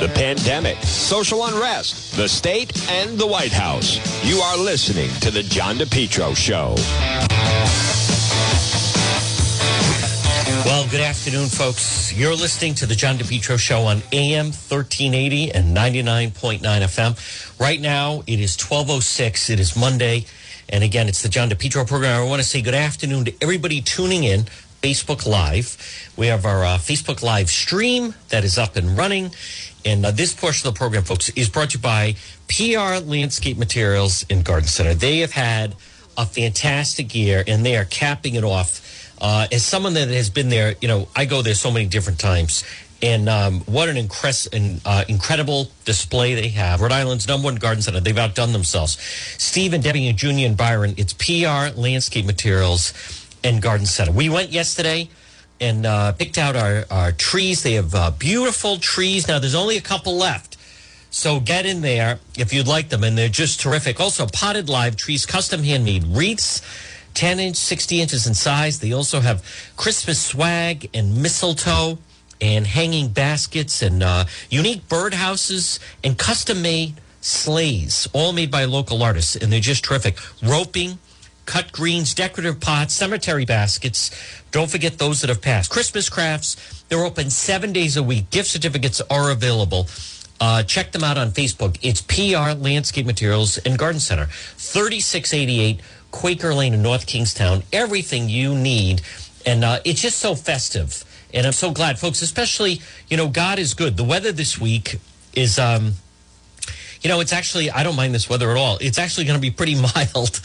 the pandemic, social unrest, the state, and the White House. You are listening to The John DePetro Show. Well, good afternoon, folks. You're listening to the John DePetro Show on AM 1380 and 99.9 FM. Right now, it is 1206. It is Monday. And again, it's the John DePetro program. I want to say good afternoon to everybody tuning in Facebook Live. We have our uh, Facebook Live stream that is up and running. And uh, this portion of the program, folks, is brought to you by PR Landscape Materials in Garden Center. They have had a fantastic year and they are capping it off. Uh, as someone that has been there, you know, I go there so many different times. And um, what an incres- an, uh, incredible display they have. Rhode Island's number one garden center. They've outdone themselves. Steve and Debbie and Junior and Byron, it's PR Landscape Materials and Garden Center. We went yesterday and uh, picked out our, our trees. They have uh, beautiful trees. Now, there's only a couple left. So get in there if you'd like them, and they're just terrific. Also, potted live trees, custom handmade wreaths, 10 inch, 60 inches in size. They also have Christmas swag and mistletoe and hanging baskets and uh, unique birdhouses and custom made sleighs, all made by local artists, and they're just terrific. Roping cut greens, decorative pots, cemetery baskets. Don't forget those that have passed. Christmas crafts. They're open seven days a week. Gift certificates are available. Uh, check them out on Facebook. It's PR Landscape Materials and Garden Center, 3688 Quaker Lane in North Kingstown. Everything you need. And uh, it's just so festive. And I'm so glad, folks, especially, you know, God is good. The weather this week is. Um, you know, it's actually, I don't mind this weather at all. It's actually going to be pretty mild.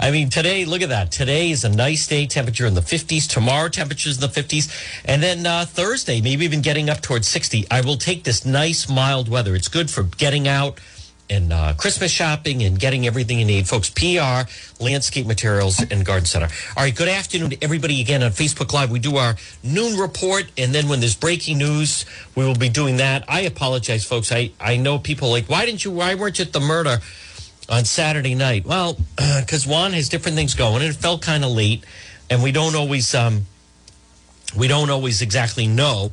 I mean, today, look at that. Today is a nice day, temperature in the 50s. Tomorrow, temperatures in the 50s. And then uh, Thursday, maybe even getting up towards 60. I will take this nice, mild weather. It's good for getting out and uh, Christmas shopping and getting everything you need. Folks, PR, Landscape Materials, and Garden Center. All right, good afternoon to everybody again on Facebook Live. We do our noon report, and then when there's breaking news, we will be doing that. I apologize, folks. I, I know people like, why didn't you, why weren't you at the murder on Saturday night? Well, because Juan has different things going, and it felt kind of late, and we don't always, um, we don't always exactly know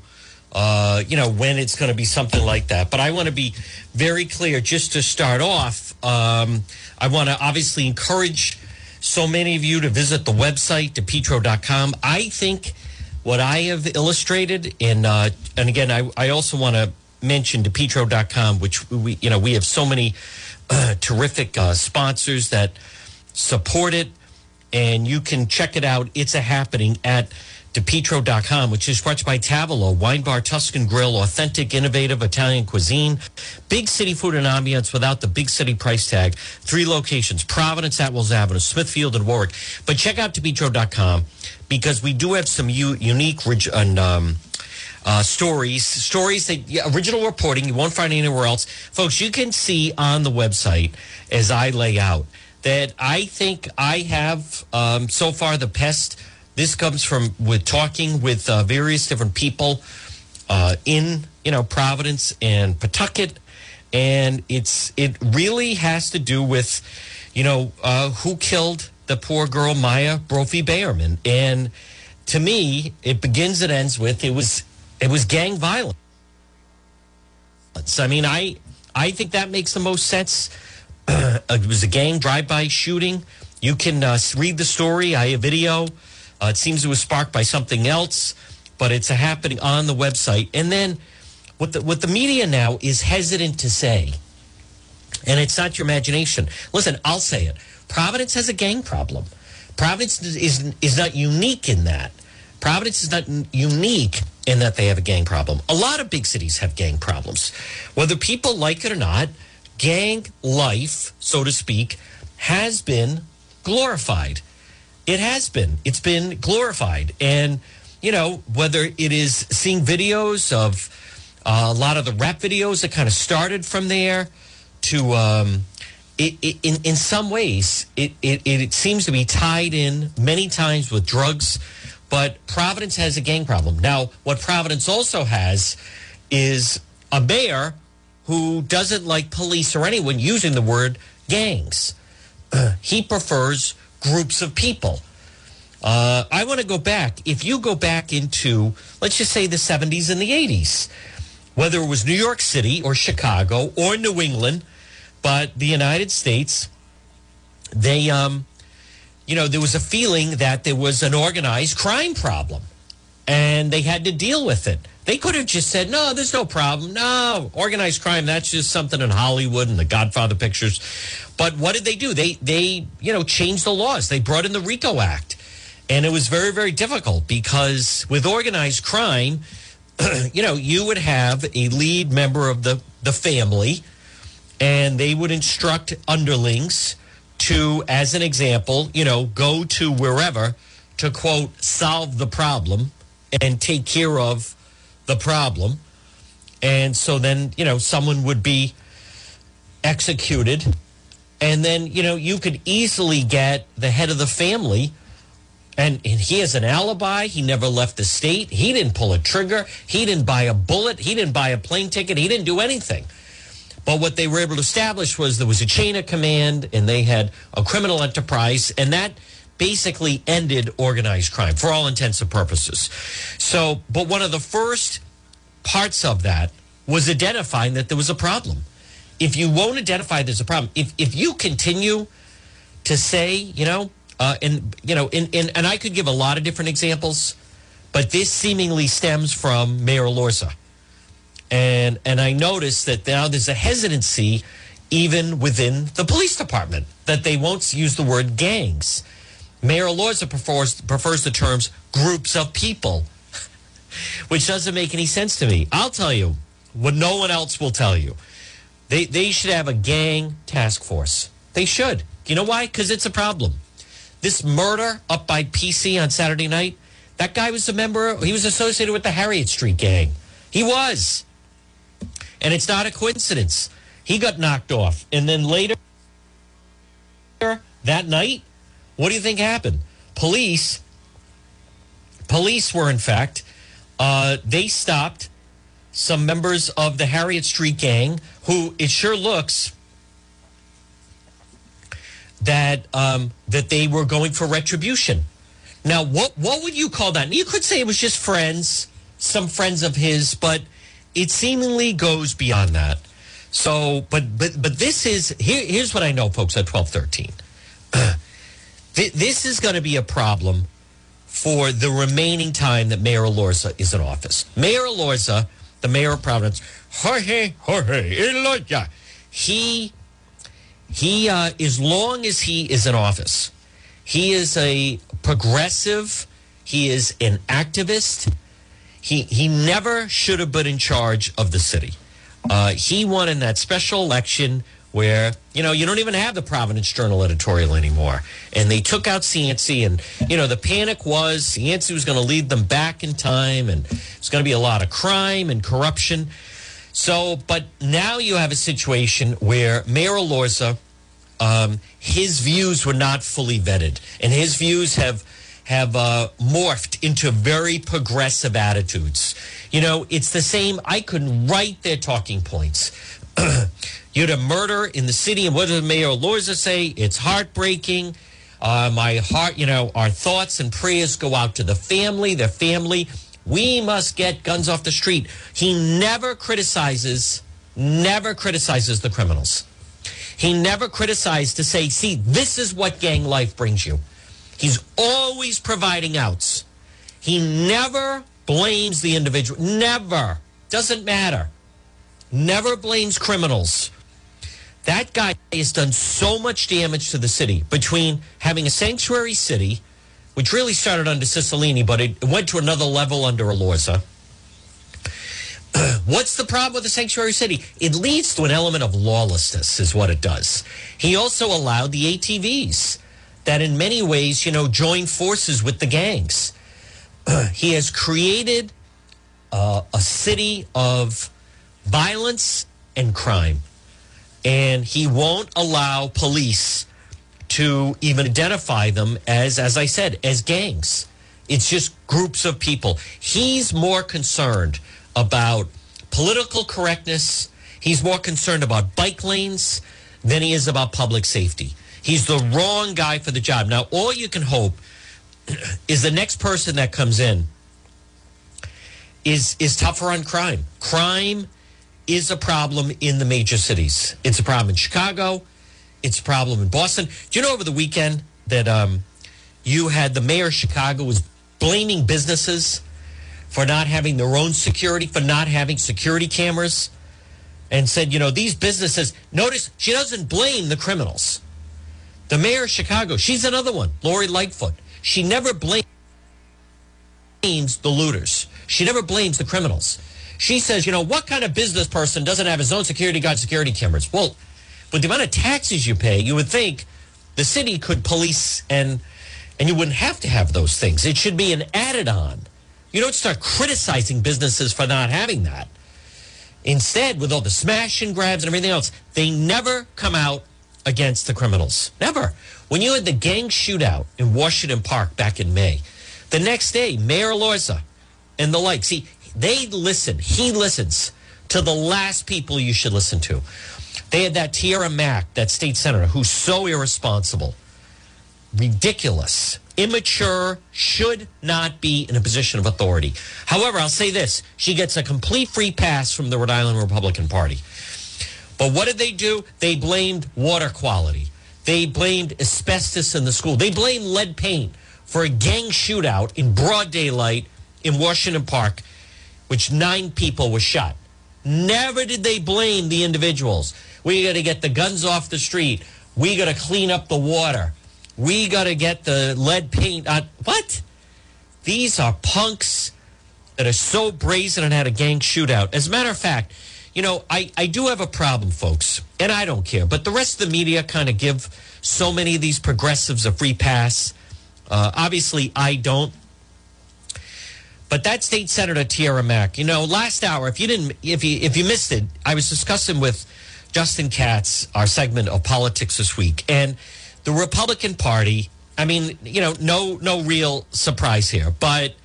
uh, you know, when it's going to be something like that. But I want to be very clear just to start off. Um, I want to obviously encourage so many of you to visit the website, depetro.com. I think what I have illustrated, and, uh, and again, I, I also want to mention depetro.com, which we, you know, we have so many uh, terrific uh, sponsors that support it, and you can check it out. It's a happening at DePetro.com, which is brought by Tavolo, Wine Bar Tuscan Grill, authentic, innovative Italian cuisine, big city food and ambiance without the big city price tag. Three locations, Providence, Atwells Avenue, Smithfield, and Warwick. But check out DePetro.com because we do have some u- unique and, um, uh, stories, stories that yeah, original reporting you won't find anywhere else. Folks, you can see on the website as I lay out that I think I have um, so far the best – this comes from with talking with uh, various different people uh, in you know Providence and Pawtucket, and it's it really has to do with you know uh, who killed the poor girl Maya Brophy Bayerman, and to me it begins and ends with it was it was gang violence. I mean, I I think that makes the most sense. it was a gang drive-by shooting. You can uh, read the story. I have video. Uh, it seems it was sparked by something else, but it's happening on the website. And then what the, what the media now is hesitant to say, and it's not your imagination. Listen, I'll say it. Providence has a gang problem. Providence is, is not unique in that. Providence is not unique in that they have a gang problem. A lot of big cities have gang problems. Whether people like it or not, gang life, so to speak, has been glorified. It has been. It's been glorified. And, you know, whether it is seeing videos of uh, a lot of the rap videos that kind of started from there to, um, it, it, in, in some ways, it, it, it seems to be tied in many times with drugs. But Providence has a gang problem. Now, what Providence also has is a mayor who doesn't like police or anyone using the word gangs. he prefers groups of people. Uh, I want to go back. If you go back into, let's just say, the 70s and the 80s, whether it was New York City or Chicago or New England, but the United States, they, um, you know, there was a feeling that there was an organized crime problem and they had to deal with it. They could have just said, no, there's no problem. No, organized crime, that's just something in Hollywood and the Godfather pictures. But what did they do? They, they, you know, changed the laws. They brought in the RICO Act. And it was very, very difficult because with organized crime, you know, you would have a lead member of the, the family and they would instruct underlings to, as an example, you know, go to wherever to quote, solve the problem and take care of the problem. And so then, you know, someone would be executed. And then, you know, you could easily get the head of the family. And, and he has an alibi. He never left the state. He didn't pull a trigger. He didn't buy a bullet. He didn't buy a plane ticket. He didn't do anything. But what they were able to establish was there was a chain of command and they had a criminal enterprise. And that basically ended organized crime for all intents and purposes. So, but one of the first parts of that was identifying that there was a problem. If you won't identify there's a problem, if, if you continue to say, you know, uh, and, you know, in, in, and I could give a lot of different examples, but this seemingly stems from Mayor Elorza. And, and I noticed that now there's a hesitancy even within the police department that they won't use the word gangs Mayor Elorza prefers, prefers the terms groups of people, which doesn't make any sense to me. I'll tell you what no one else will tell you. They, they should have a gang task force. They should. You know why? Because it's a problem. This murder up by PC on Saturday night, that guy was a member, he was associated with the Harriet Street gang. He was. And it's not a coincidence. He got knocked off. And then later that night, what do you think happened? Police, police were in fact, uh, they stopped some members of the Harriet Street gang who it sure looks that um, that they were going for retribution. Now, what what would you call that? You could say it was just friends, some friends of his, but it seemingly goes beyond that. So, but but but this is here, here's what I know, folks. At twelve thirteen, Th- this is going to be a problem for the remaining time that Mayor Elorza is in office. Mayor Elorza, the mayor of Providence, Jorge, Jorge, Elorza, he, he, uh, as long as he is in office, he is a progressive, he is an activist. He, he never should have been in charge of the city. Uh, he won in that special election where you know you don't even have the Providence Journal editorial anymore, and they took out Cianci, and you know the panic was Cianci was going to lead them back in time, and it's going to be a lot of crime and corruption. So, but now you have a situation where Mayor Elorza, um, his views were not fully vetted, and his views have have uh, morphed into very progressive attitudes. You know, it's the same. I couldn't write their talking points. You had a murder in the city, and what did Mayor Elorza say? It's heartbreaking. Uh, my heart, you know, our thoughts and prayers go out to the family, the family. We must get guns off the street. He never criticizes, never criticizes the criminals. He never criticized to say, see, this is what gang life brings you. He's always providing outs. He never blames the individual. Never. Doesn't matter. Never blames criminals. That guy has done so much damage to the city between having a sanctuary city, which really started under Cicilline, but it went to another level under Elorza. What's the problem with the sanctuary city? It leads to an element of lawlessness, is what it does. He also allowed the ATVs that, in many ways, you know, join forces with the gangs. he has created uh, a city of violence and crime and he won't allow police to even identify them as, as I said, as gangs. It's just groups of people. He's more concerned about political correctness. He's more concerned about bike lanes than he is about public safety. He's the wrong guy for the job. Now, all you can hope is the next person that comes in is is tougher on crime. Crime is a problem in the major cities. It's a problem in Chicago. It's a problem in Boston. Do you know over the weekend that um, you had the mayor of Chicago was blaming businesses for not having their own security, for not having security cameras, and said, you know, these businesses. Notice she doesn't blame the criminals. The mayor of Chicago, she's another one, Lori Lightfoot. She never blames the looters. She never blames the criminals. She says, you know, what kind of business person doesn't have his own security guard security cameras? Well, with the amount of taxes you pay, you would think the city could police and and you wouldn't have to have those things. It should be an added on. You don't start criticizing businesses for not having that. Instead, with all the smash and grabs and everything else, they never come out against the criminals. Never. When you had the gang shootout in Washington Park back in May, the next day, Mayor Elorza and the like, see, they listen. He listens to the last people you should listen to. They had that Tiara Mack, that state senator, who's so irresponsible, ridiculous, immature, should not be in a position of authority. However, I'll say this she gets a complete free pass from the Rhode Island Republican Party. But what did they do? They blamed water quality. They blamed asbestos in the school. They blamed lead paint for a gang shootout in broad daylight in Washington Park, which nine people were shot. Never did they blame the individuals. We got to get the guns off the street. We got to clean up the water. We got to get the lead paint on. What? These are punks that are so brazen and had a gang shootout. As a matter of fact, you know, I, I do have a problem, folks, and I don't care, but the rest of the media kind of give so many of these progressives a free pass. Uh, obviously, I don't. But that state senator Tiara Mack, you know, last hour, if you didn't, if you if you missed it, I was discussing with Justin Katz our segment of politics this week, and the Republican Party. I mean, you know, no no real surprise here, but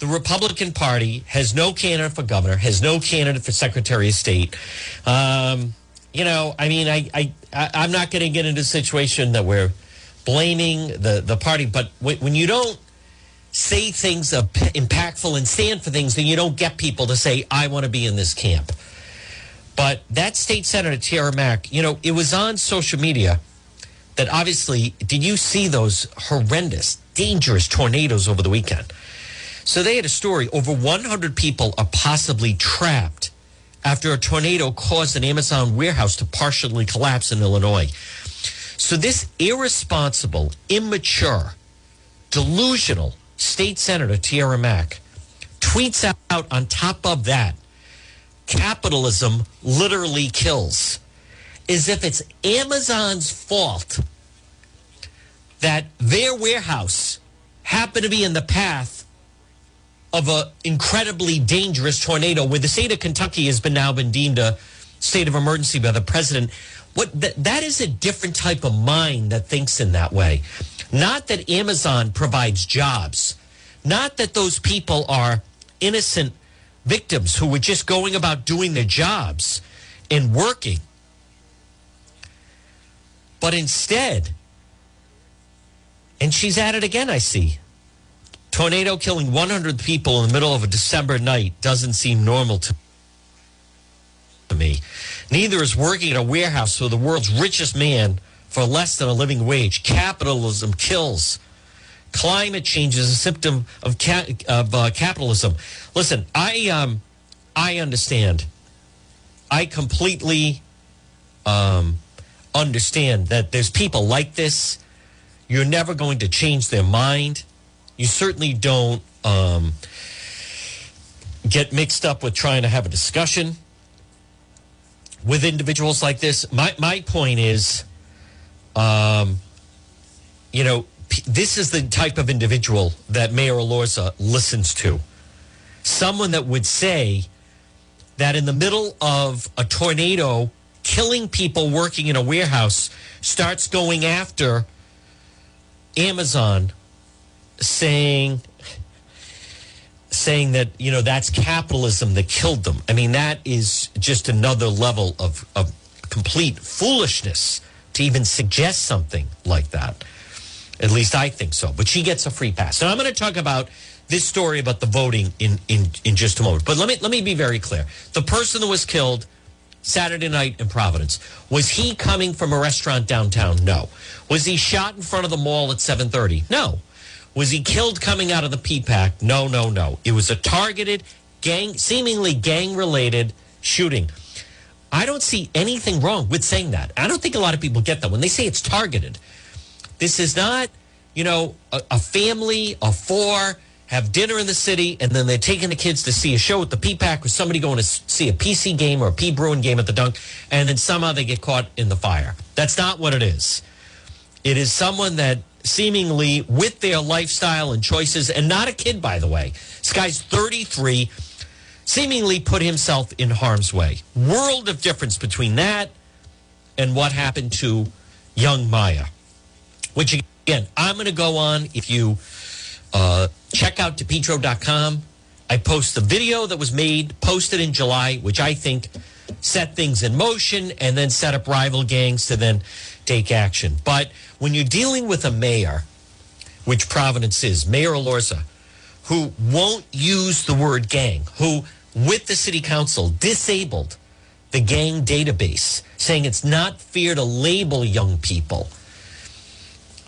the Republican Party has no candidate for governor, has no candidate for Secretary of State. Um, you know, I mean, I, I, I am not going to get into a situation that we're blaming the the party, but when you don't say things impactful and stand for things, then you don't get people to say, I want to be in this camp. But that state senator, Tiara Mack, you know, it was on social media that obviously, did you see those horrendous, dangerous tornadoes over the weekend? So they had a story over 100 people are possibly trapped after a tornado caused an Amazon warehouse to partially collapse in Illinois. So this irresponsible, immature, delusional State Senator Tiara Mack tweets out on top of that capitalism literally kills. As if it's Amazon's fault that their warehouse happened to be in the path of an incredibly dangerous tornado where the state of Kentucky has been now been deemed a state of emergency by the president. What that, that is a different type of mind that thinks in that way. Not that Amazon provides jobs, not that those people are innocent victims who were just going about doing their jobs and working. But instead, and she's at it again, I see. Tornado killing 100 people in the middle of a December night doesn't seem normal to me. Neither is working at a warehouse for the world's richest man for less than a living wage. Capitalism kills. Climate change is a symptom of ca- of uh, capitalism. Listen, I um, I understand. I completely um, understand that there's people like this. You're never going to change their mind. You certainly don't um, get mixed up with trying to have a discussion with individuals like this. My my point is, um, you know, this is the type of individual that Mayor Elorza listens to. Someone that would say that in the middle of a tornado, killing people working in a warehouse starts going after Amazon, saying saying that you know that's capitalism that killed them. I mean that is just another level of of complete foolishness to even suggest something like that. At least I think so. But she gets a free pass. Now I'm going to talk about this story about the voting in, in, in just a moment. But let me let me be very clear. The person that was killed Saturday night in Providence, was he coming from a restaurant downtown? No. Was he shot in front of the mall at 7:30? No. Was he killed coming out of the PPAC? No, no, no. It was a targeted gang seemingly gang related shooting. I don't see anything wrong with saying that. I don't think a lot of people get that when they say it's targeted. This is not, you know, a, a family of four have dinner in the city, and then they're taking the kids to see a show at the PPAC or somebody going to see a PC game or a P Bruin game at the Dunk, and then somehow they get caught in the fire. That's not what it is. It is someone that seemingly, with their lifestyle and choices, and not a kid, by the way, this guy's 33, seemingly put himself in harm's way. World of difference between that and what happened to young Maya, which again, I'm going to go on if you uh, check out depetro.com. I post the video that was made, posted in July, which I think set things in motion and then set up rival gangs to then take action. But when you're dealing with a mayor, which Providence is, Mayor Elorza, who won't use the word gang, who, with the city council, disabled the gang database, saying it's not fair to label young people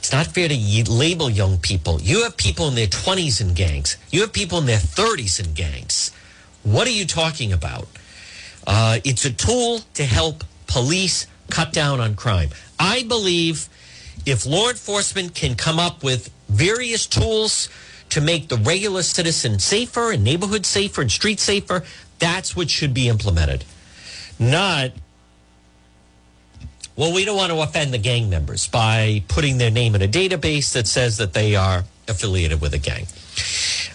it's not fair to label young people. You have people in their 20s in gangs. You have people in their 30s in gangs. What are you talking about? Uh, it's a tool to help police cut down on crime. I believe if law enforcement can come up with various tools to make the regular citizen safer and neighborhood safer and street safer, that's what should be implemented. Not well, we don't want to offend the gang members by putting their name in a database that says that they are affiliated with a gang.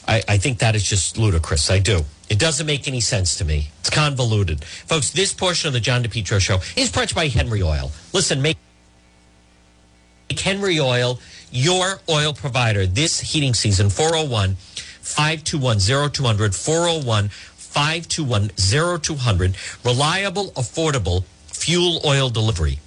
I, I, think that is just ludicrous. I do. It doesn't make any sense to me. It's convoluted. Folks, this portion of the John DePetro show is brought by Henry Oil. Listen, make Henry Oil your oil provider this heating season 401 521 0200 401 521 0200 reliable affordable fuel oil delivery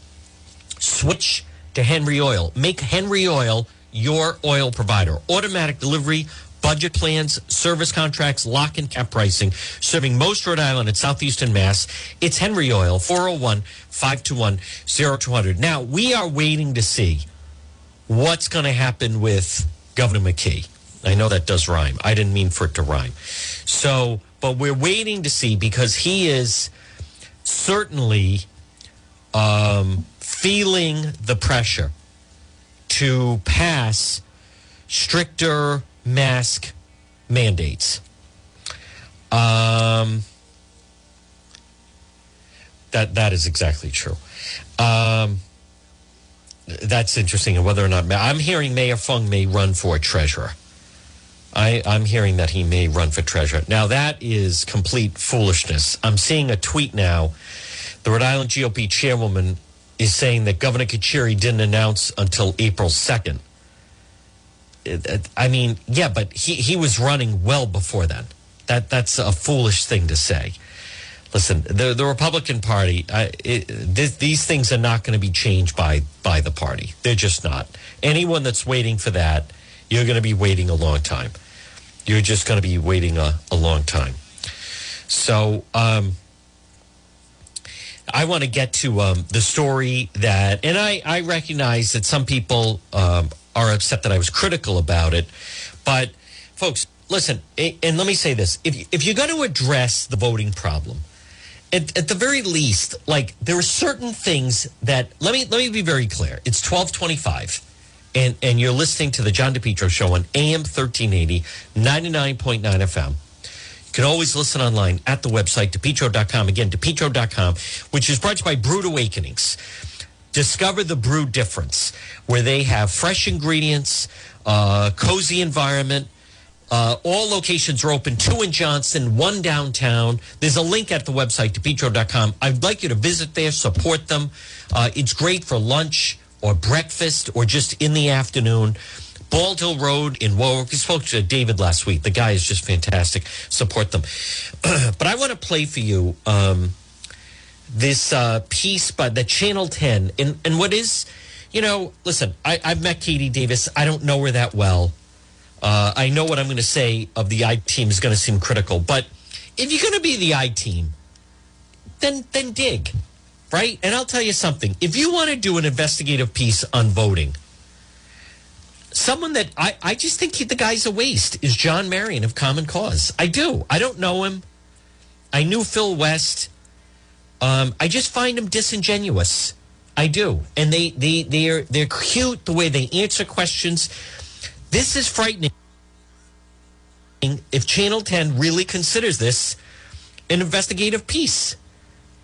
switch to Henry Oil. Make Henry Oil your oil provider. Automatic delivery, budget plans, service contracts, lock and cap pricing, serving most Rhode Island and southeastern Mass. It's Henry Oil, 401 521 0200. Now, we are waiting to see what's going to happen with Governor McKee. I know that does rhyme. I didn't mean for it to rhyme. So, but we're waiting to see because he is certainly um, feeling the pressure to pass stricter mask mandates. Um, that that is exactly true. Um, that's interesting. And whether or not I'm hearing Mayor Fung may run for treasurer. I, I'm hearing that he may run for treasurer. Now that is complete foolishness. I'm seeing a tweet now. The Rhode Island GOP chairwoman is saying that Governor Carcieri didn't announce until April 2nd. I mean, yeah, but he, he was running well before then. That that's a foolish thing to say. Listen, the the Republican Party, it, this, these things are not going to be changed by by the party. They're just not. Anyone that's waiting for that, you're going to be waiting a long time. You're just going to be waiting a, a long time. So, um, I want to get to um, the story that, and I, I recognize that some people um, are upset that I was critical about it. But, folks, listen, and let me say this if, if you're going to address the voting problem, at, at, the very least, like there are certain things that let me let me be very clear. It's twelve twenty five, and and you're listening to the John DePetro show on AM 1380, 99.9 FM. You can always listen online at the website, depetro.com. Again, depetro.com, which is brought to you by Brewed Awakenings. Discover the brew difference, where they have fresh ingredients, uh, cozy environment. Uh, all locations are open, two in Johnston, one downtown. There's a link at the website, depetro.com. I'd like you to visit there, support them. Uh, it's great for lunch or breakfast or just in the afternoon. Bald Hill Road in Warwick. We spoke to David last week. The guy is just fantastic. Support them. but I want to play for you um, this uh, piece by the Channel 10. And, and what is, you know, listen, I, I've met Katie Davis. I don't know her that well. Uh, I know what I'm going to say of the I team is going to seem critical, but if you're going to be the I team, then then dig, right? And I'll tell you something. If you want to do an investigative piece on voting, someone that I, I just think he, the guy's a waste is John Marion of Common Cause. I do. I don't know him. I knew Phil West. Um, I just find him disingenuous. I do. And they, they, they're, they're cute the way they answer questions. This is frightening if Channel 10 really considers this an investigative piece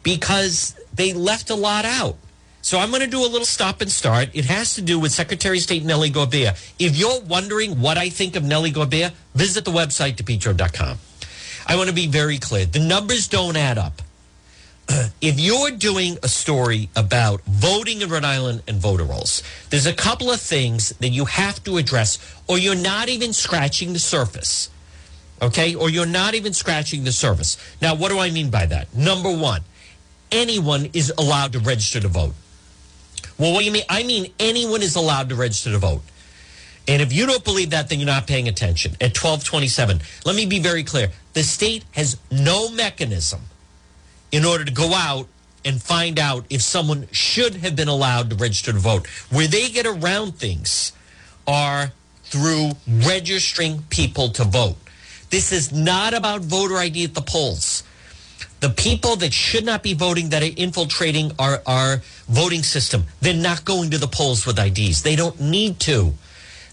because they left a lot out. So I'm going to do a little stop and start. It has to do with Secretary of State Nellie Gorbea. If you're wondering what I think of Nellie Gorbea, visit the website, depetro.com. I want to be very clear. The numbers don't add up. If you're doing a story about voting in Rhode Island and voter rolls, there's a couple of things that you have to address, or you're not even scratching the surface. Okay? Or you're not even scratching the surface. Now, what do I mean by that? Number one, anyone is allowed to register to vote. Well, what do you mean? I mean, anyone is allowed to register to vote. And if you don't believe that, then you're not paying attention. At 1227, let me be very clear. The state has no mechanism in order to go out and find out if someone should have been allowed to register to vote. Where they get around things are through registering people to vote. This is not about voter ID at the polls. The people that should not be voting that are infiltrating our, our voting system, they're not going to the polls with IDs. They don't need to.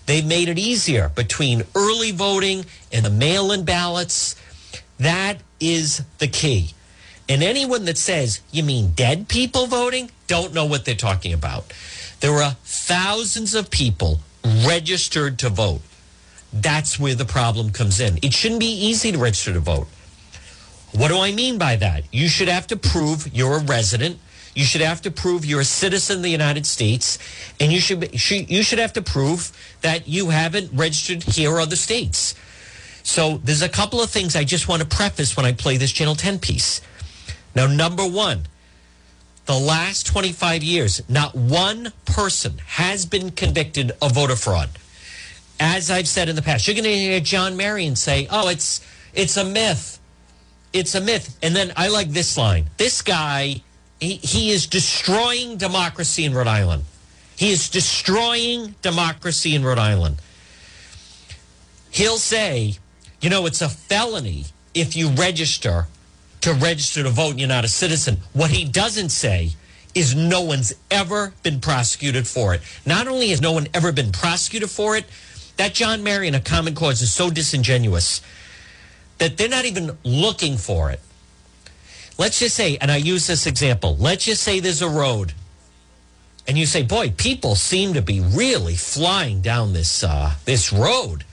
They've made it easier between early voting and the mail in ballots. That is the key. And anyone that says, you mean dead people voting, don't know what they're talking about. There are thousands of people registered to vote. That's where the problem comes in. It shouldn't be easy to register to vote. What do I mean by that? You should have to prove you're a resident. You should have to prove you're a citizen of the United States, and you should you should have to prove that you haven't registered here or other states. So there's a couple of things I just want to preface when I play this Channel 10 piece. Now, number one, the last 25 years, not one person has been convicted of voter fraud. As I've said in the past, you're going to hear John Marion say, "Oh, it's it's a myth." It's a myth. And then I like this line. This guy, he, he is destroying democracy in Rhode Island. He is destroying democracy in Rhode Island. He'll say, you know, it's a felony if you register to register to vote and you're not a citizen. What he doesn't say is no one's ever been prosecuted for it. Not only has no one ever been prosecuted for it, that John Marion a Common Cause is so disingenuous that they're not even looking for it. Let's just say, and I use this example, let's just say there's a road. And you say, boy, people seem to be really flying down this uh, this road.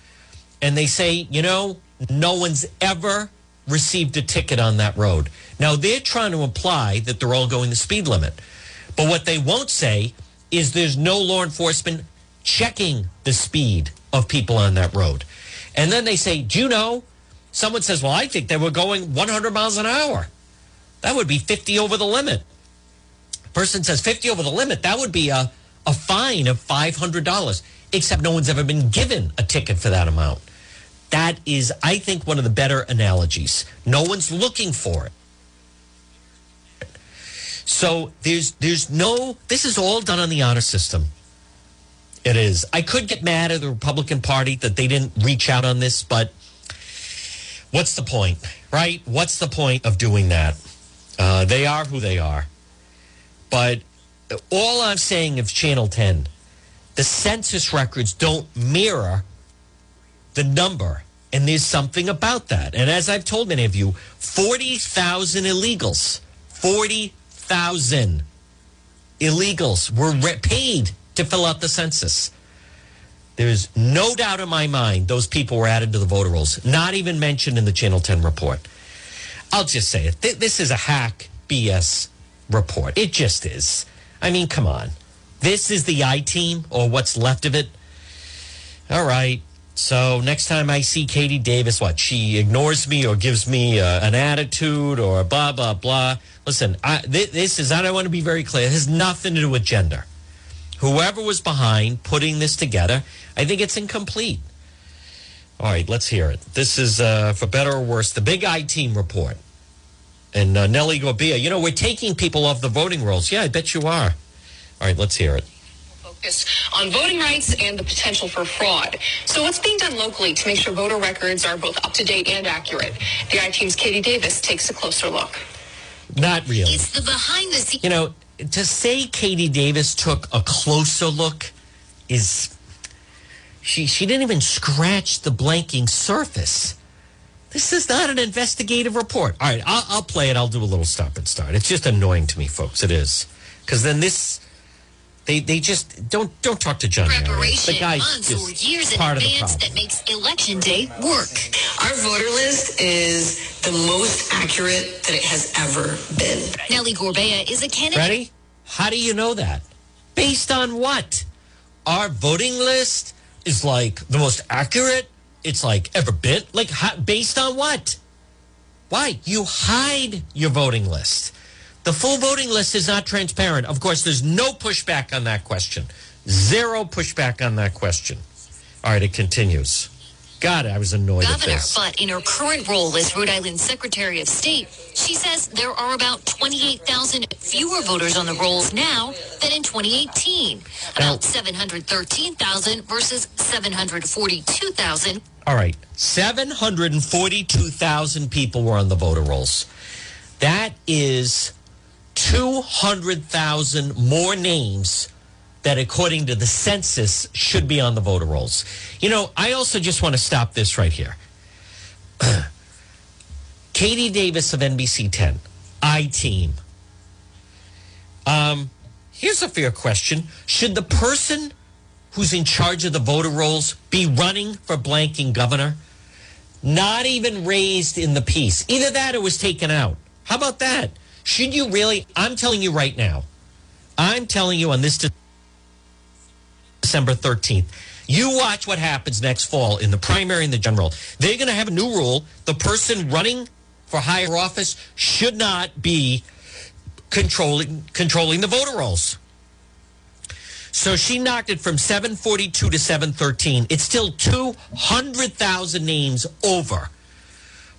And they say, you know, no one's ever received a ticket on that road. Now they're trying to imply that they're all going the speed limit. But what they won't say is there's no law enforcement checking the speed of people on that road. And then they say, do you know Someone says, Well, I think they were going 100 miles an hour. That would be 50 over the limit. Person says 50 over the limit. That would be a, a fine of $500, except no one's ever been given a ticket for that amount. That is, I think, one of the better analogies. No one's looking for it. So there's there's no this is all done on the honor system. It is. I could get mad at the Republican Party that they didn't reach out on this, but what's the point, right? What's the point of doing that? Uh, they are who they are. But all I'm saying of Channel 10, the census records don't mirror the number. And there's something about that. And as I've told many of you, 40,000 illegals, 40,000 illegals were paid to fill out the census. There's no doubt in my mind those people were added to the voter rolls, not even mentioned in the Channel 10 report. I'll just say it. This is a hack BS report. It just is. I mean, come on. This is the I team or what's left of it. All right. So next time I see Katie Davis, what? She ignores me or gives me uh, an attitude or blah, blah, blah. Listen, I, th- this is, I want to be very clear. It has nothing to do with gender whoever was behind putting this together, I think it's incomplete. All right, let's hear it. This is, uh, for better or worse, the Big I Team report. And uh, Nellie Gorbea, you know, we're taking people off the voting rolls. Yeah, I bet you are. All right, let's hear it. Focus on voting rights and the potential for fraud. So, what's being done locally to make sure voter records are both up to date and accurate? The I Team's Katie Davis takes a closer look. Not really. It's the behind the scenes. You know, to say Katie Davis took a closer look is she she didn't even scratch the blanking surface. This is not an investigative report. All right, I'll, I'll play it. I'll do a little stop and start. It's just annoying to me, folks. It is because then this they they just don't don't talk to John. Preparation The guy's months or just years in part of the advance that makes election day work. Our voter list is the most accurate that it has ever been. Nellie Gorbea is a candidate. Ready? How do you know that? Based on what? Our voting list is like the most accurate it's like ever been. Like how, based on what? Why? You hide your voting list. The full voting list is not transparent. Of course, there's no pushback on that question. Zero pushback on that question. All right, it continues. God, I was annoyed at Governor, this. but in her current role as Rhode Island Secretary of State, she says there are about 28,000 fewer voters on the rolls now than in 2018. Now- About 713,000 versus 742,000 All right. 742,000 people were on the voter rolls. That is 200,000 more names that, according to the census, should be on the voter rolls. You know, I also just want to stop this right here. Katie Davis of NBC 10, I team. Um, here's a fair question Should the person who's in charge of the voter rolls be running for blanking governor? Not even raised in the piece. Either that or was taken out. How about that? Should you really? I'm telling you right now. I'm telling you on this December 13th. You watch what happens next fall in the primary and the general. They're going to have a new rule. The person running for higher office should not be controlling controlling the voter rolls. So she knocked it from 742 to 713. It's still 200,000 names over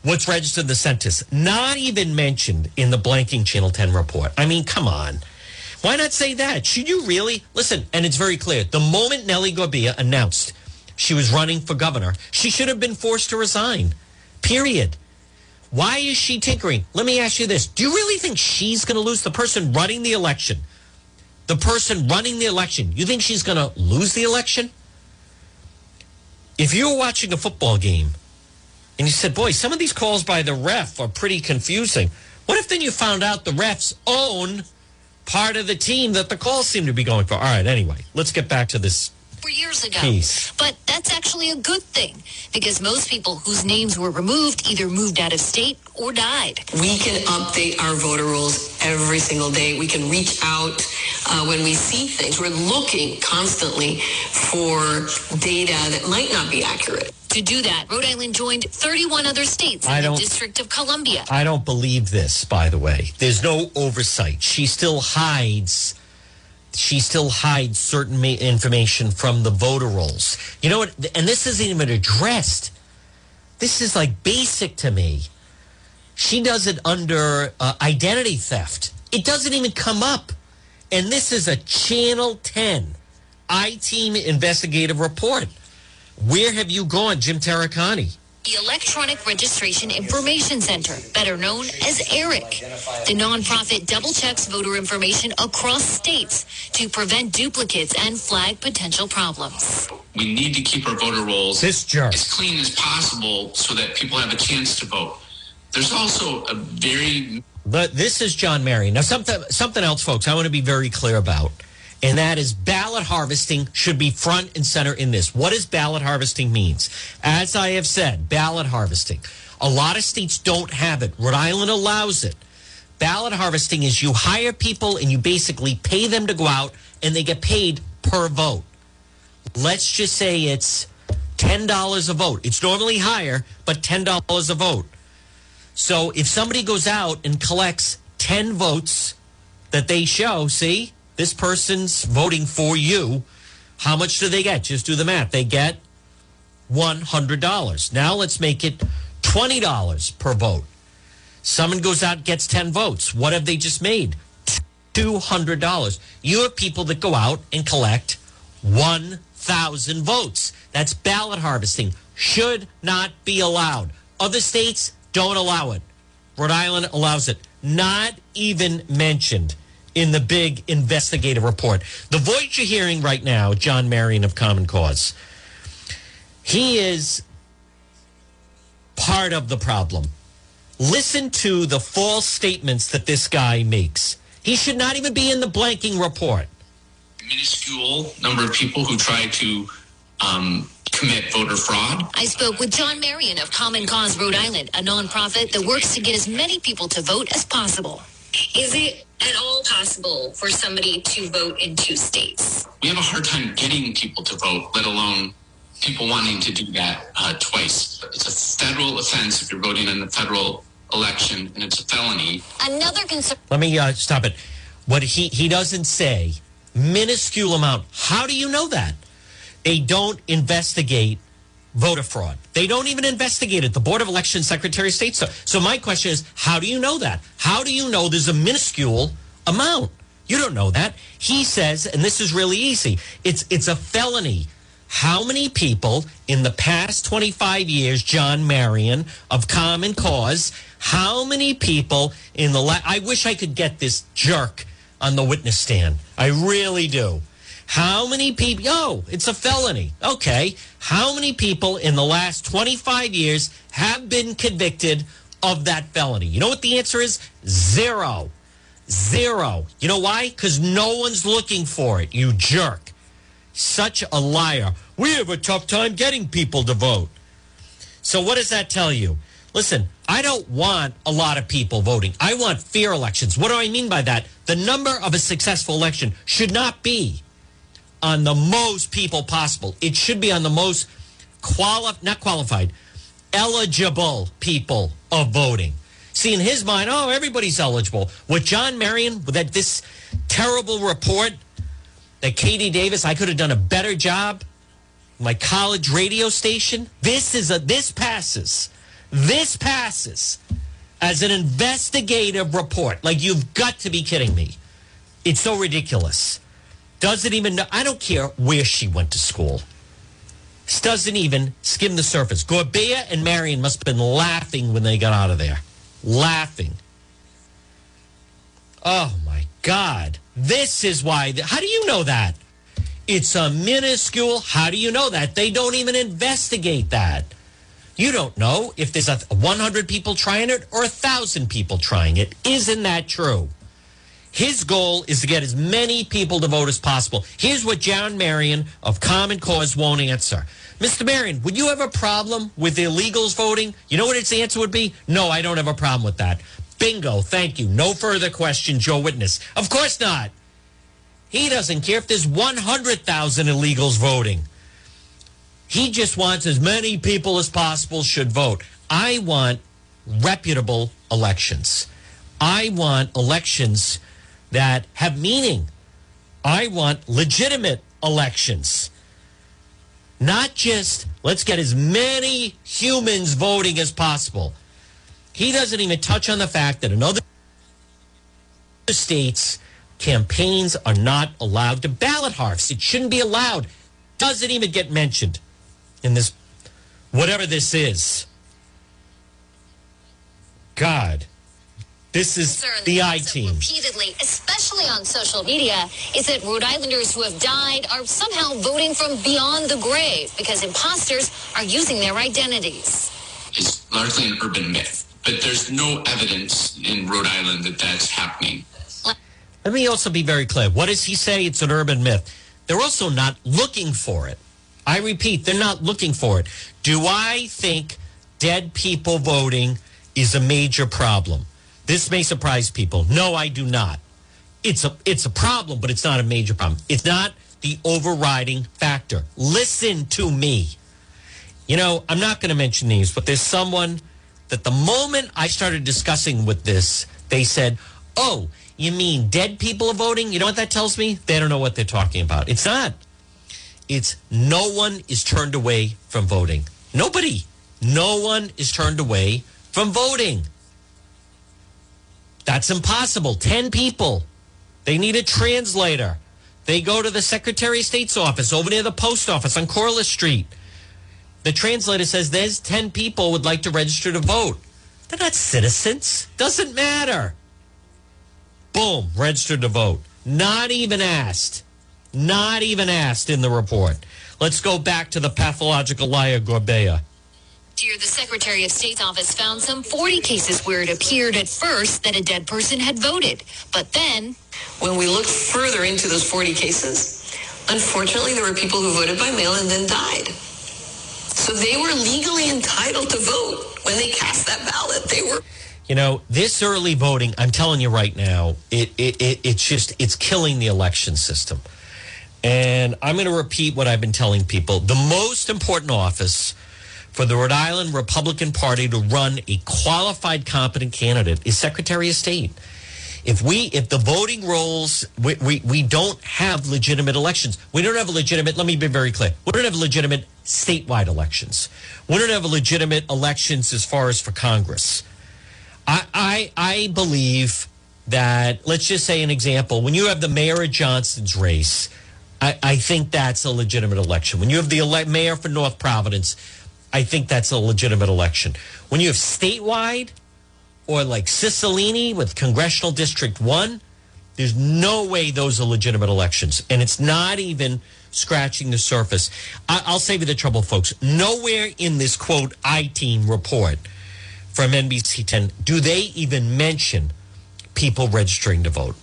what's registered in the census. Not even mentioned in the blanking Channel 10 report. I mean, come on. Why not say that? Should you really? Listen, and it's very clear. The moment Nellie Gorbea announced she was running for governor, she should have been forced to resign. Period. Why is she tinkering? Let me ask you this. Do you really think she's going to lose the person running the election? The person running the election, you think she's going to lose the election? If you're watching a football game and you said, boy, some of these calls by the ref are pretty confusing, what if then you found out the refs own part of the team that the calls seem to be going for? All right, anyway, let's get back to this. four years ago. Peace. But that's actually a good thing because most people whose names were removed either moved out of state or died. We can update our voter rolls every single day. We can reach out uh, when we see things. We're looking constantly for data that might not be accurate. To do that, Rhode Island joined 31 other states I in the don't- District of Columbia. I don't believe this, by the way. There's no oversight. She still hides. She still hides certain ma- information from the voter rolls. You know what? And this isn't even addressed. This is like basic to me. She does it under uh, identity theft. It doesn't even come up. And this is a Channel 10 I Team investigative report. Where have you gone, Jim Taricani? The Electronic Registration Information Center, better known as ERIC. The nonprofit double checks voter information across states to prevent duplicates and flag potential problems. We need to keep our voter rolls This jerk. as clean as possible so that people have a chance to vote. There's also a very But this is John Marion. Now, something something else, folks. I want to be very clear about, and that is ballot harvesting should be front and center in this. What does ballot harvesting means? As I have said, ballot harvesting. A lot of states don't have it. Rhode Island allows it. Ballot harvesting is you hire people and you basically pay them to go out, and they get paid per vote. Let's just say it's ten dollars a vote. It's normally higher, but ten dollars a vote. So if somebody goes out and collects 10 votes that they show, see, this person's voting for you, how much do they get? Just do the math. They get $100. Now let's make it $20 per vote. Someone goes out gets 10 votes. What have they just made? $200. You have people that go out and collect 1,000 votes. That's ballot harvesting. Should not be allowed. Other states don't allow it. Rhode Island allows it. Not even mentioned in the big investigative report. The voice you're hearing right now, John Marion of Common Cause, he is part of the problem. Listen to the false statements that this guy makes. He should not even be in the blanking report. Minuscule number of people who try to um, commit voter fraud. I spoke with John Marion of Common Cause Rhode Island, a nonprofit that works to get as many people to vote as possible. Is it at all possible for somebody to vote in two states? We have a hard time getting people to vote, let alone people wanting to do that uh, twice. It's a federal offense if you're voting in the federal election, and it's a felony. Another concern. Let me uh, stop it. What he, he doesn't say, minuscule amount. How do you know that? They don't investigate voter fraud. They don't even investigate it. The Board of Election Secretary of State. So, so my question is, how do you know that? How do you know there's a minuscule amount? You don't know that. He says, and this is really easy. It's it's a felony. How many people in the past 25 years, John Marion of Common Cause, how many people in the la- I wish I could get this jerk on the witness stand. I really do. How many people? Oh, it's a felony. Okay. How many people in the last 25 years have been convicted of that felony? You know what the answer is? Zero. Zero. You know why? Because no one's looking for it, you jerk. Such a liar. We have a tough time getting people to vote. So, what does that tell you? Listen, I don't want a lot of people voting. I want fair elections. What do I mean by that? The number of a successful election should not be on the most people possible. It should be on the most quali- not qualified, eligible people of voting. See, in his mind, oh, everybody's eligible. With John Marion, with that this terrible report that Katie Davis, I could have done a better job. My college radio station. This is a this passes. This passes as an investigative report. Like you've got to be kidding me. It's so ridiculous. Doesn't even know. I don't care where she went to school. Doesn't even skim the surface. Gorbea and Marion must have been laughing when they got out of there. Laughing. Oh my God. This is why. How do you know that? It's a minuscule. How do you know that? They don't even investigate that. You don't know if there's a 100 people trying it or a 1,000 people trying it. Isn't that true? His goal is to get as many people to vote as possible. Here's what John Marion of Common Cause won't answer. Mr. Marion, would you have a problem with illegals voting? You know what its answer would be? No, I don't have a problem with that. Bingo, thank you. No further questions, your Witness. Of course not. He doesn't care if there's 100,000 illegals voting. He just wants as many people as possible should vote. I want reputable elections. I want elections that have meaning. I want legitimate elections. Not just let's get as many humans voting as possible. He doesn't even touch on the fact that in other states, campaigns are not allowed to ballot harvest. It shouldn't be allowed. Doesn't even get mentioned in this, whatever this is. God. This is the I team. Repeatedly, especially on social media, is that Rhode Islanders who have died are somehow voting from beyond the grave because imposters are using their identities. It's largely an urban myth, but there's no evidence in Rhode Island that that's happening. Let me also be very clear. What does he say? It's an urban myth. They're also not looking for it. I repeat, they're not looking for it. Do I think dead people voting is a major problem? This may surprise people. No, I do not. It's a it's a problem, but it's not a major problem. It's not the overriding factor. Listen to me. You know, I'm not going to mention these, but there's someone that the moment I started discussing with this, they said, "Oh, you mean dead people are voting?" You know what that tells me? They don't know what they're talking about. It's not. It's no one is turned away from voting. Nobody. No one is turned away from voting. That's impossible. 10 people. They need a translator. They go to the Secretary of State's office over near the post office on Corliss Street. The translator says there's 10 people would like to register to vote. They're not citizens. Doesn't matter. Boom, registered to vote. Not even asked. Not even asked in the report. Let's go back to the pathological liar, Gorbea. Dear, the Secretary of State's office found some 40 cases where it appeared at first that a dead person had voted. But then, When we looked further into those 40 cases, unfortunately, there were people who voted by mail and then died. So they were legally entitled to vote when they cast that ballot. They were. You know, this early voting, I'm telling you right now, it, it, it it's just it's killing the election system. And I'm going to repeat what I've been telling people. The most important office for the Rhode Island Republican Party to run a qualified, competent candidate is Secretary of State. If we, if the voting rolls, we, we, we don't have legitimate elections. We don't have a legitimate, let me be very clear. We don't have legitimate statewide elections. We don't have legitimate elections as far as for Congress. I, I, I believe that, let's just say an example, when you have the mayor of Johnston's race, I, I think that's a legitimate election. When you have the ele- mayor for North Providence, I think that's a legitimate election. When you have statewide or like Cicilline with Congressional District 1, there's no way those are legitimate elections. And it's not even scratching the surface. I, I'll save you the trouble, folks. Nowhere in this quote I team report from NBC 10 do they even mention people registering to vote.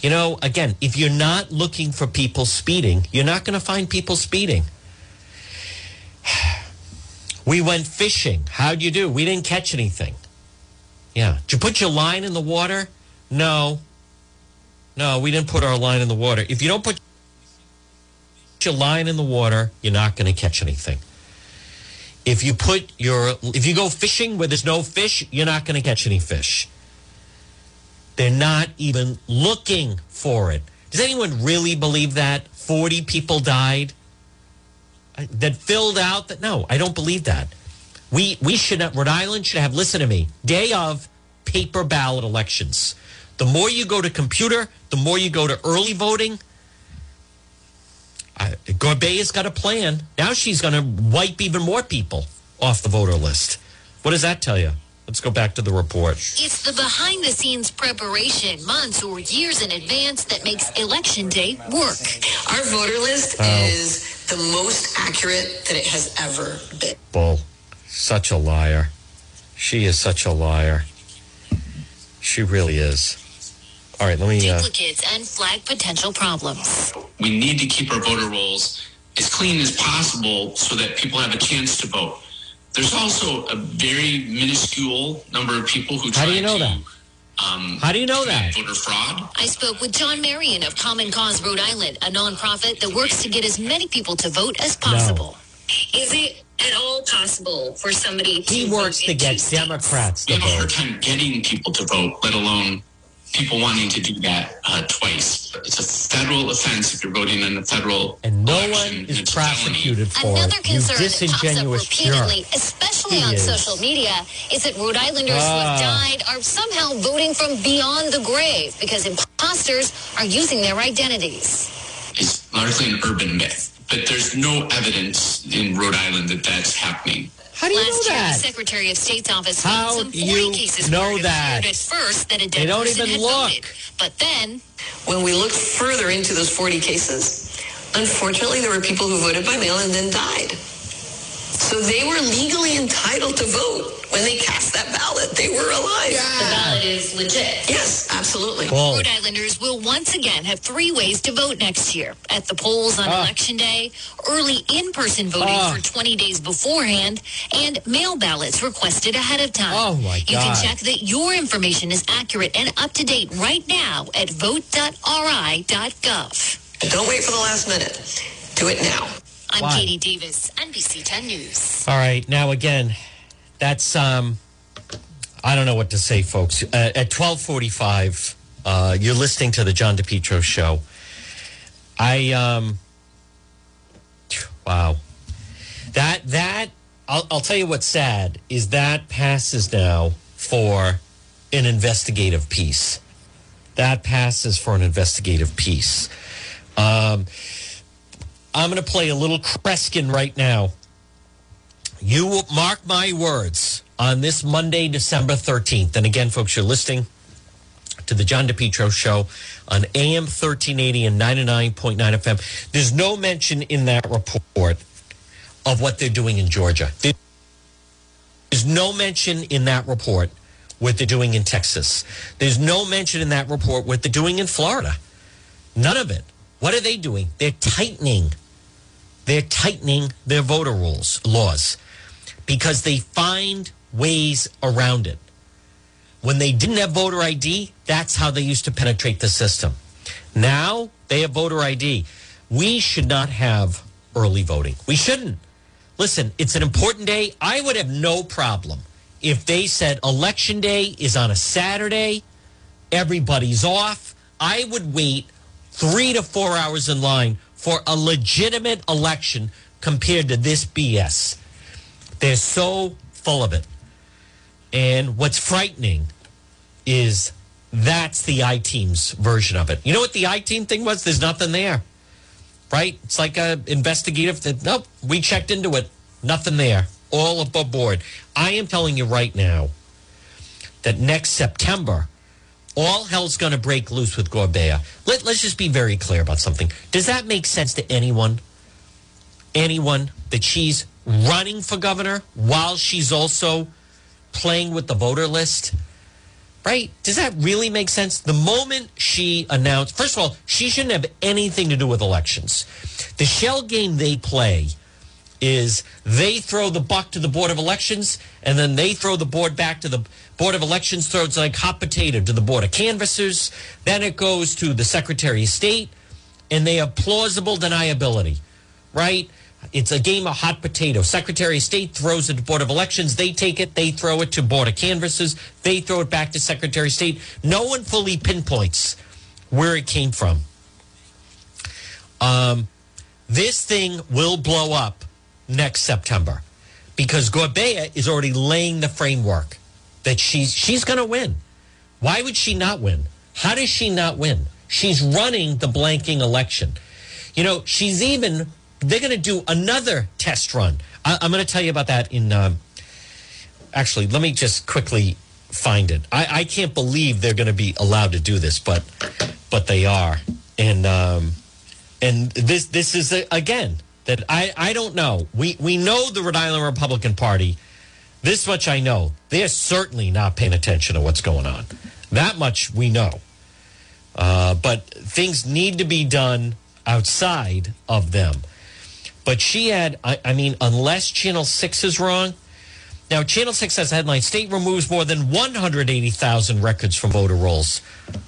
You know, again, if you're not looking for people speeding, you're not going to find people speeding. We went fishing. How'd you do? We didn't catch anything. Yeah. Did you put your line in the water? No. No, we didn't put our line in the water. If you don't put your line in the water, you're not going to catch anything. If you put your if you go fishing where there's no fish, you're not going to catch any fish. They're not even looking for it. Does anyone really believe that 40 people died that filled out that no, I don't believe that. We we should Rhode Island should have listen to me. Day of paper ballot elections. The more you go to computer, the more you go to early voting. Uh, Gorbea's got a plan. Now she's going to wipe even more people off the voter list. What does that tell you? Let's go back to the report. it's the behind the scenes preparation, months or years in advance, that makes Election Day work. Our voter list is the most accurate that it has ever been. Bull. Such a liar. She is such a liar. She really is. All right, let me. Uh, Duplicates and flag potential problems. We need to keep our voter rolls as clean as possible so that people have a chance to vote. There's also a very minuscule number of people who How do you know to that? Um, How do you know that? voter fraud. I spoke with John Marion of Common Cause Rhode Island, a nonprofit that works to get as many people to vote as possible. Is it at all possible for somebody to he works vote to in get? Democrats We to have a hard time getting people to vote, let alone people wanting to do that uh, twice. It's a federal offense if you're voting in a federal And no election, one is it's felony. prosecuted for Another it. You concern that pops up repeatedly, jerk. especially He on is. social media, is that Rhode Islanders who Ah. have died are somehow voting from beyond the grave because imposters are using their identities. It's largely an urban myth, but there's no evidence in Rhode Island that that's happening. How do you Last know year, that? the Secretary of State's office How found some do you cases know that? at first that a dead They don't person even had look. voted. But then, When we looked further into those 40 cases, unfortunately, there were people who voted by mail and then died. So they were legally entitled to vote when they cast that ballot. They were alive. the ballot is legit. Yes, absolutely. Bull. Rhode Islanders will once again have three ways to vote next year at the polls on Ah. Election Day, early in person voting Ah. for 20 days beforehand, and mail ballots requested ahead of time. Oh, my You can check that your information is accurate and up to date right now at vote.ri.gov. Don't wait for the last minute. Do it now. I'm Why? Katie Davis, NBC 10 News. All right, now again, that's um, I don't know what to say, folks. Uh, at twelve forty-five, uh, you're listening to the John DePetro show. I um, Wow. That that I'll, I'll tell you what's sad is that passes now for an investigative piece. That passes for an investigative piece. Um, I'm going to play a little Kreskin right now. You mark my words on this Monday, December 13th. And again, folks, you're listening to the John DePetro show on AM 1380 and 99.9 FM. There's no mention in that report of what they're doing in Georgia. There's no mention in that report what they're doing in Texas. There's no mention in that report what they're doing in Florida. None of it. What are they doing? They're tightening. They're tightening their voter rules, laws, because they find ways around it. When they didn't have voter ID, that's how they used to penetrate the system. Now they have voter ID. We should not have early voting. We shouldn't. Listen, it's an important day. I would have no problem if they said election day is on a Saturday, everybody's off. I would wait three to four hours in line for a legitimate election compared to this BS. They're so full of it. And what's frightening is that's the I team's version of it. You know what the I team thing was? There's nothing there right? It's like a investigative that nope, we checked into it, nothing there, all above board. I am telling you right now that next September, all hell's going to break loose with Gorbea. Let, let's just be very clear about something. Does that make sense to anyone? Anyone that she's running for governor while she's also playing with the voter list? right? Does that really make sense? The moment she announced, first of all, she shouldn't have anything to do with elections. The shell game they play is they throw the buck to the Board of Elections and then they throw the board back to the Board of Elections, throws like hot potato to the Board of Canvassers. Then it goes to the Secretary of State and they have plausible deniability, right? It's a game of hot potato. Secretary of State throws it to Board of Elections. They take it. They throw it to Board of Canvassers. They throw it back to Secretary of State. No one fully pinpoints where it came from. Um, this thing will blow up next September because Gorbea is already laying the framework that she's she's going to win. Why would she not win? How does she not win? She's running the blanking election. You know, she's even they're going to do another test run. I, am going to tell you about that in. Um, actually, let me just quickly find it. I, I can't believe they're going to be allowed to do this, but but they are, and um, and this this is a, again that I I don't know. We we know the Rhode Island Republican Party. This much I know. They're certainly not paying attention to what's going on. That much we know. Uh, but things need to be done outside of them. But she had, I, I mean, unless Channel 6 is wrong. Now, Channel 6 has a headline State removes more than 180,000 records from voter rolls.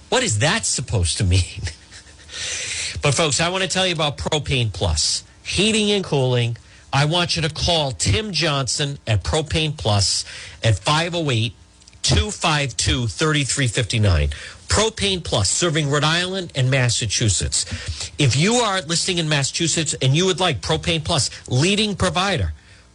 What is that supposed to mean? but, folks, I want to tell you about Propane Plus heating and cooling. I want you to call Tim Johnson at Propane Plus at 508 252 3359. Propane Plus, serving Rhode Island and Massachusetts. If you are listing in Massachusetts and you would like Propane Plus, leading provider,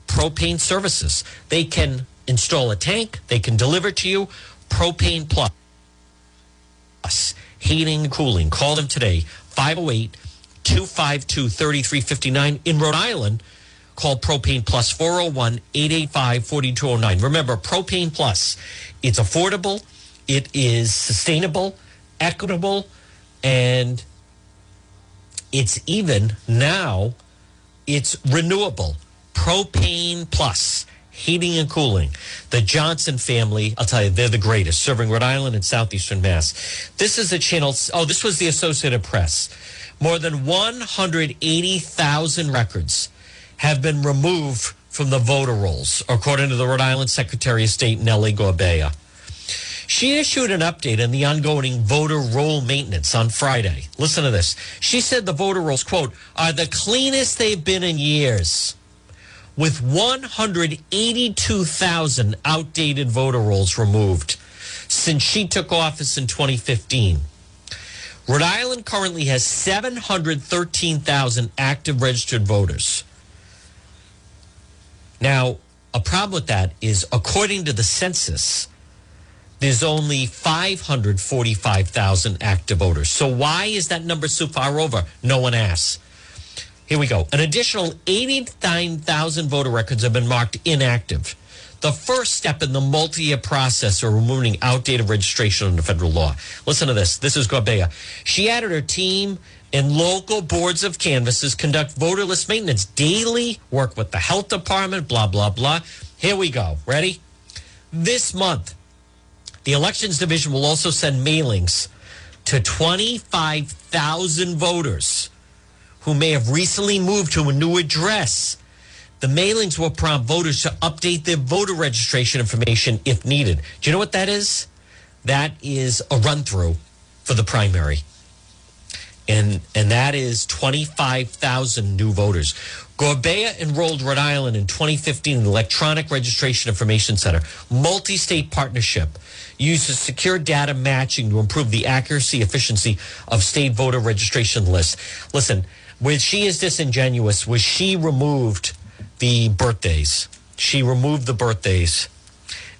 propane services, they can install a tank, they can deliver to you. Propane Plus, heating and cooling. Call them today, 508 252 3359 in Rhode Island. Call Propane Plus 401 885 4209. Remember, Propane Plus, it's affordable it is sustainable, equitable, and it's even now it's renewable. Propane plus heating and cooling. The Johnson family, I'll tell you, they're the greatest, serving Rhode Island and southeastern Mass. This is a channel. Oh, this was the Associated Press. More than 180,000 records have been removed from the voter rolls, according to the Rhode Island Secretary of State, Nellie Gorbea. She issued an update on the ongoing voter roll maintenance on Friday. Listen to this. She said the voter rolls, quote, are the cleanest they've been in years. With 182,000 outdated voter rolls removed since she took office in 2015. Rhode Island currently has 713,000 active registered voters. Now, a problem with that is, according to the census, there's only 545,000 active voters. So why is that number so far over? No one asks. Here we go. An additional 89,000 voter records have been marked inactive. The first step in the multi-year process of removing outdated registration under federal law. Listen to this. This is Gorbea. She added her team and local boards of canvassers conduct voter list maintenance daily, work with the health department, blah, blah, blah. Here we go. Ready? This month, the elections division will also send mailings to 25,000 voters who may have recently moved to a new address. The mailings will prompt voters to update their voter registration information if needed. Do you know what that is? That is a run through for the primary. And and that is 25,000 new voters. Gorbea enrolled Rhode Island in 2015 in the Electronic Registration Information Center, multi-state partnership uses secure data matching to improve the accuracy, efficiency of state voter registration lists. Listen, when she is disingenuous, was she removed the birthdays? She removed the birthdays.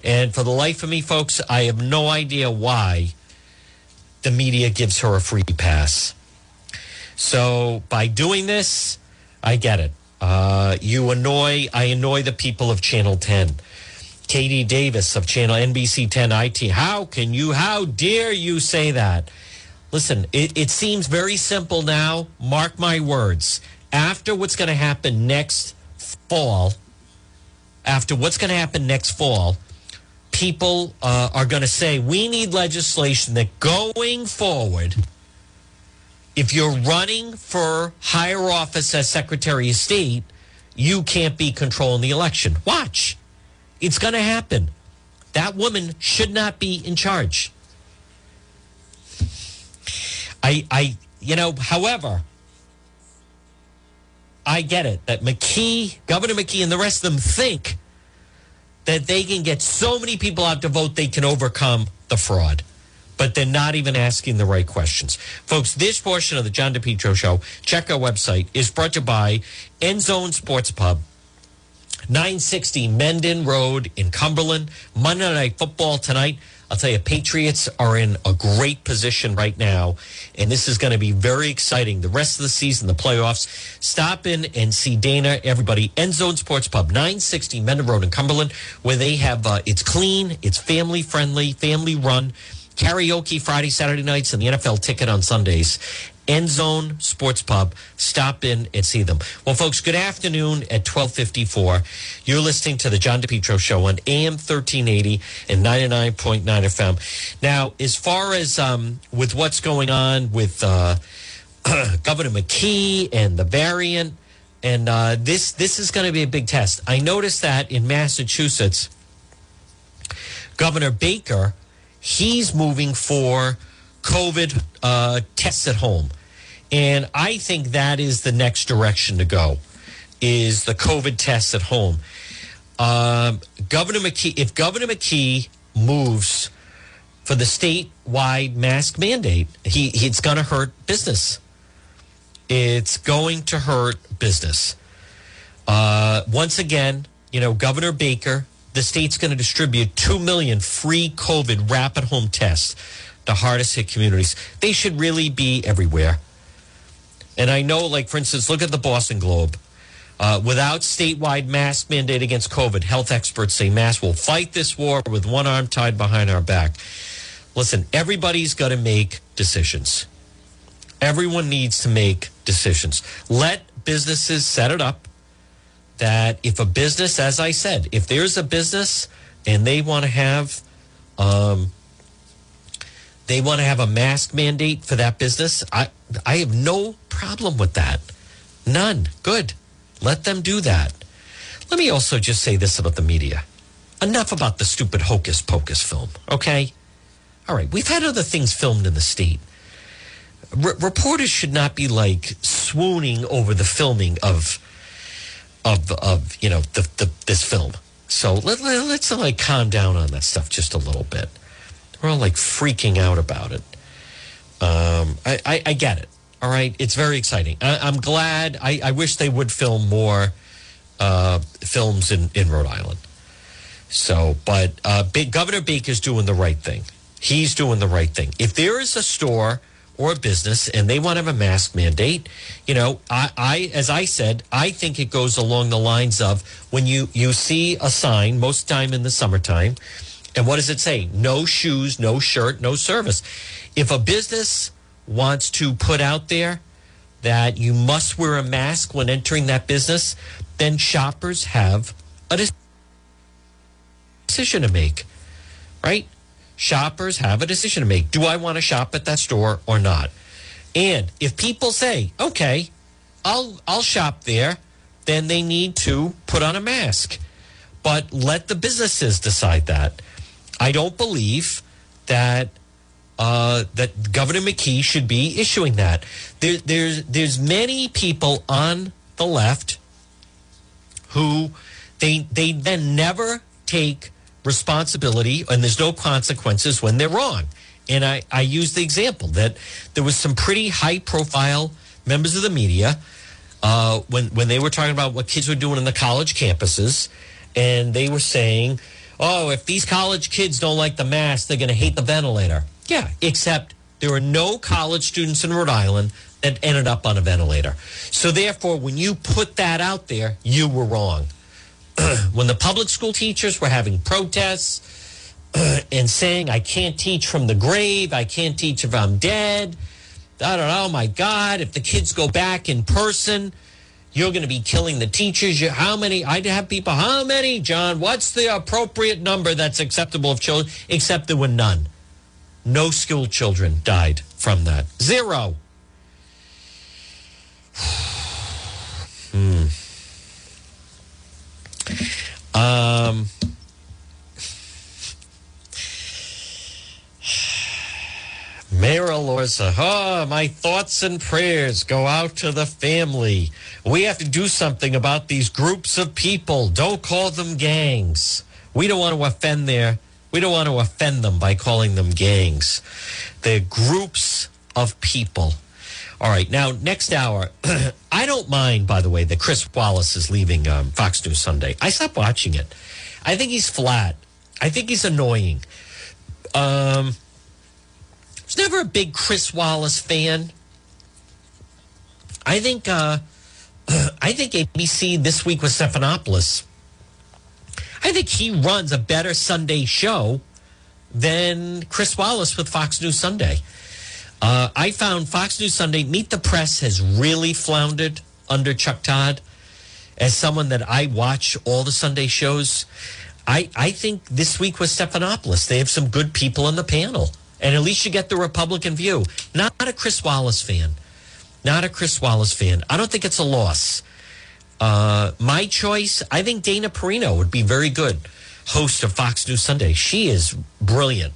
And for the life of me, folks, I have no idea why the media gives her a free pass. So by doing this, I get it. Uh, you annoy, I annoy the people of Channel 10. Katie Davis of Channel NBC 10 IT. How can you, how dare you say that? Listen, it, it seems very simple now. Mark my words. After what's going to happen next fall, after what's going to happen next fall, people uh, are going to say we need legislation that going forward, if you're running for higher office as Secretary of State, you can't be controlling the election. Watch. It's going to happen. That woman should not be in charge. I, I, you know, however, I get it that McKee, Governor McKee, and the rest of them think that they can get so many people out to vote they can overcome the fraud. But they're not even asking the right questions. Folks, this portion of the John DePetro show, check our website, is brought to you by End Zone Sports Pub. 960 Mendon Road in Cumberland. Monday Night Football tonight. I'll tell you, Patriots are in a great position right now, and this is going to be very exciting. The rest of the season, the playoffs. Stop in and see Dana, everybody. End Zone Sports Pub, 960 Mendon Road in Cumberland, where they have, uh, it's clean, it's family friendly, family run. Karaoke Friday, Saturday nights, and the NFL ticket on Sundays. End Zone Sports Pub. Stop in and see them. Well, folks, good afternoon at 1254. You're listening to the John DePetro Show on AM 1380 and 99.9 FM. Now, as far as um, with what's going on with uh, Governor McKee and the variant, and uh, this this is going to be a big test. I noticed that in Massachusetts, Governor Baker, he's moving for COVID uh, tests at home. And I think that is the next direction to go is the COVID tests at home. Um, Governor McKee, if Governor McKee moves for the statewide mask mandate, he, it's going to hurt business. It's going to hurt business. Uh, once again, you know, Governor Baker, the state's going to distribute 2 million free COVID rapid home tests to hardest hit communities. They should really be everywhere. And I know, like, for instance, look at the Boston Globe. Uh, without statewide mask mandate against COVID, health experts say masks will fight this war with one arm tied behind our back. Listen, everybody's got to make decisions. Everyone needs to make decisions. Let businesses set it up that if a business, as I said, if there's a business and they want to have, um, they want to have a mask mandate for that business, I I have no problem with that. None. Good. Let them do that. Let me also just say this about the media. Enough about the stupid hocus pocus film, okay? All right, we've had other things filmed in the state. R- reporters should not be like swooning over the filming of of of you know the, the this film. So let, let, let's like calm down on that stuff just a little bit. We're all like freaking out about it. Um, I, I, I get it. All right, it's very exciting. I, am glad. I, I wish they would film more uh, films in, in Rhode Island. So, but uh, Governor Baker's doing the right thing. He's doing the right thing. If there is a store or business and they want to have a mask mandate, you know, I, I as I said, I think it goes along the lines of when you you see a sign most time in the summertime, and what does it say? No shoes, no shirt, no service. If a business wants to put out there that you must wear a mask when entering that business, then shoppers have a decision to make, right? Shoppers have a decision to make. Do I want to shop at that store or not? And if people say, "Okay, I'll I'll shop there," then they need to put on a mask. But let the businesses decide that. I don't believe that uh, that Governor McKee should be issuing that. There, there's there's many people on the left who they they then never take responsibility and there's no consequences when they're wrong. And I, I use the example that there was some pretty high profile members of the media uh, when when they were talking about what kids were doing in the college campuses, and they were saying, "Oh, if these college kids don't like the mask, they're going to hate the ventilator." Yeah, except there are no college students in Rhode Island that ended up on a ventilator. So therefore, when you put that out there, you were wrong. when the public school teachers were having protests and saying, I can't teach from the grave, I can't teach if I'm dead. I know, my God, if the kids go back in person, you're going to be killing the teachers. You, how many? I'd have people, how many, John? What's the appropriate number that's acceptable of children? Except there were none. No school children died from that. Zero. hmm. Um, Mayor Elorza, oh, my thoughts and prayers go out to the family. We have to do something about these groups of people. Don't call them gangs. We don't want to offend their, we don't want to offend them by calling them gangs. They're groups of people. All right, now next hour, I don't mind, by the way, that Chris Wallace is leaving um, Fox News Sunday. I stopped watching it. I think he's flat. I think he's annoying. Um, I was never a big Chris Wallace fan. I think uh, I think ABC this week with Stephanopoulos. I think he runs a better Sunday show than Chris Wallace with Fox News Sunday. Uh, I found Fox News Sunday, Meet the Press has really floundered under Chuck Todd. As someone that I watch all the Sunday shows, I, I think this week was Stephanopoulos. They have some good people on the panel. And at least you get the Republican view. Not a Chris Wallace fan. Not a Chris Wallace fan. I don't think it's a loss. Uh, my choice, I think Dana Perino would be very good host of Fox News Sunday. She is brilliant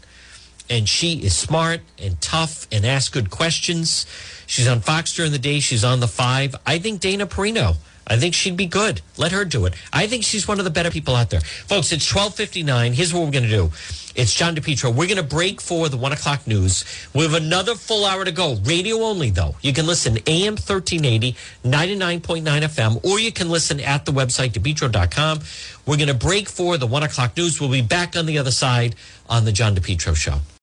and she is smart and tough and asks good questions. She's on Fox during the day. She's on the five. I think Dana Perino. I think she'd be good. Let her do it. I think she's one of the better people out there. Folks, it's 1259. Here's what we're going to do. It's John DePetro. We're going to break for the one o'clock news. We have another full hour to go. Radio only, though. You can listen AM 1380, 99.9 FM, or you can listen at the website, DePetro.com. We're going to break for the one o'clock news. We'll be back on the other side on the John DePetro Show.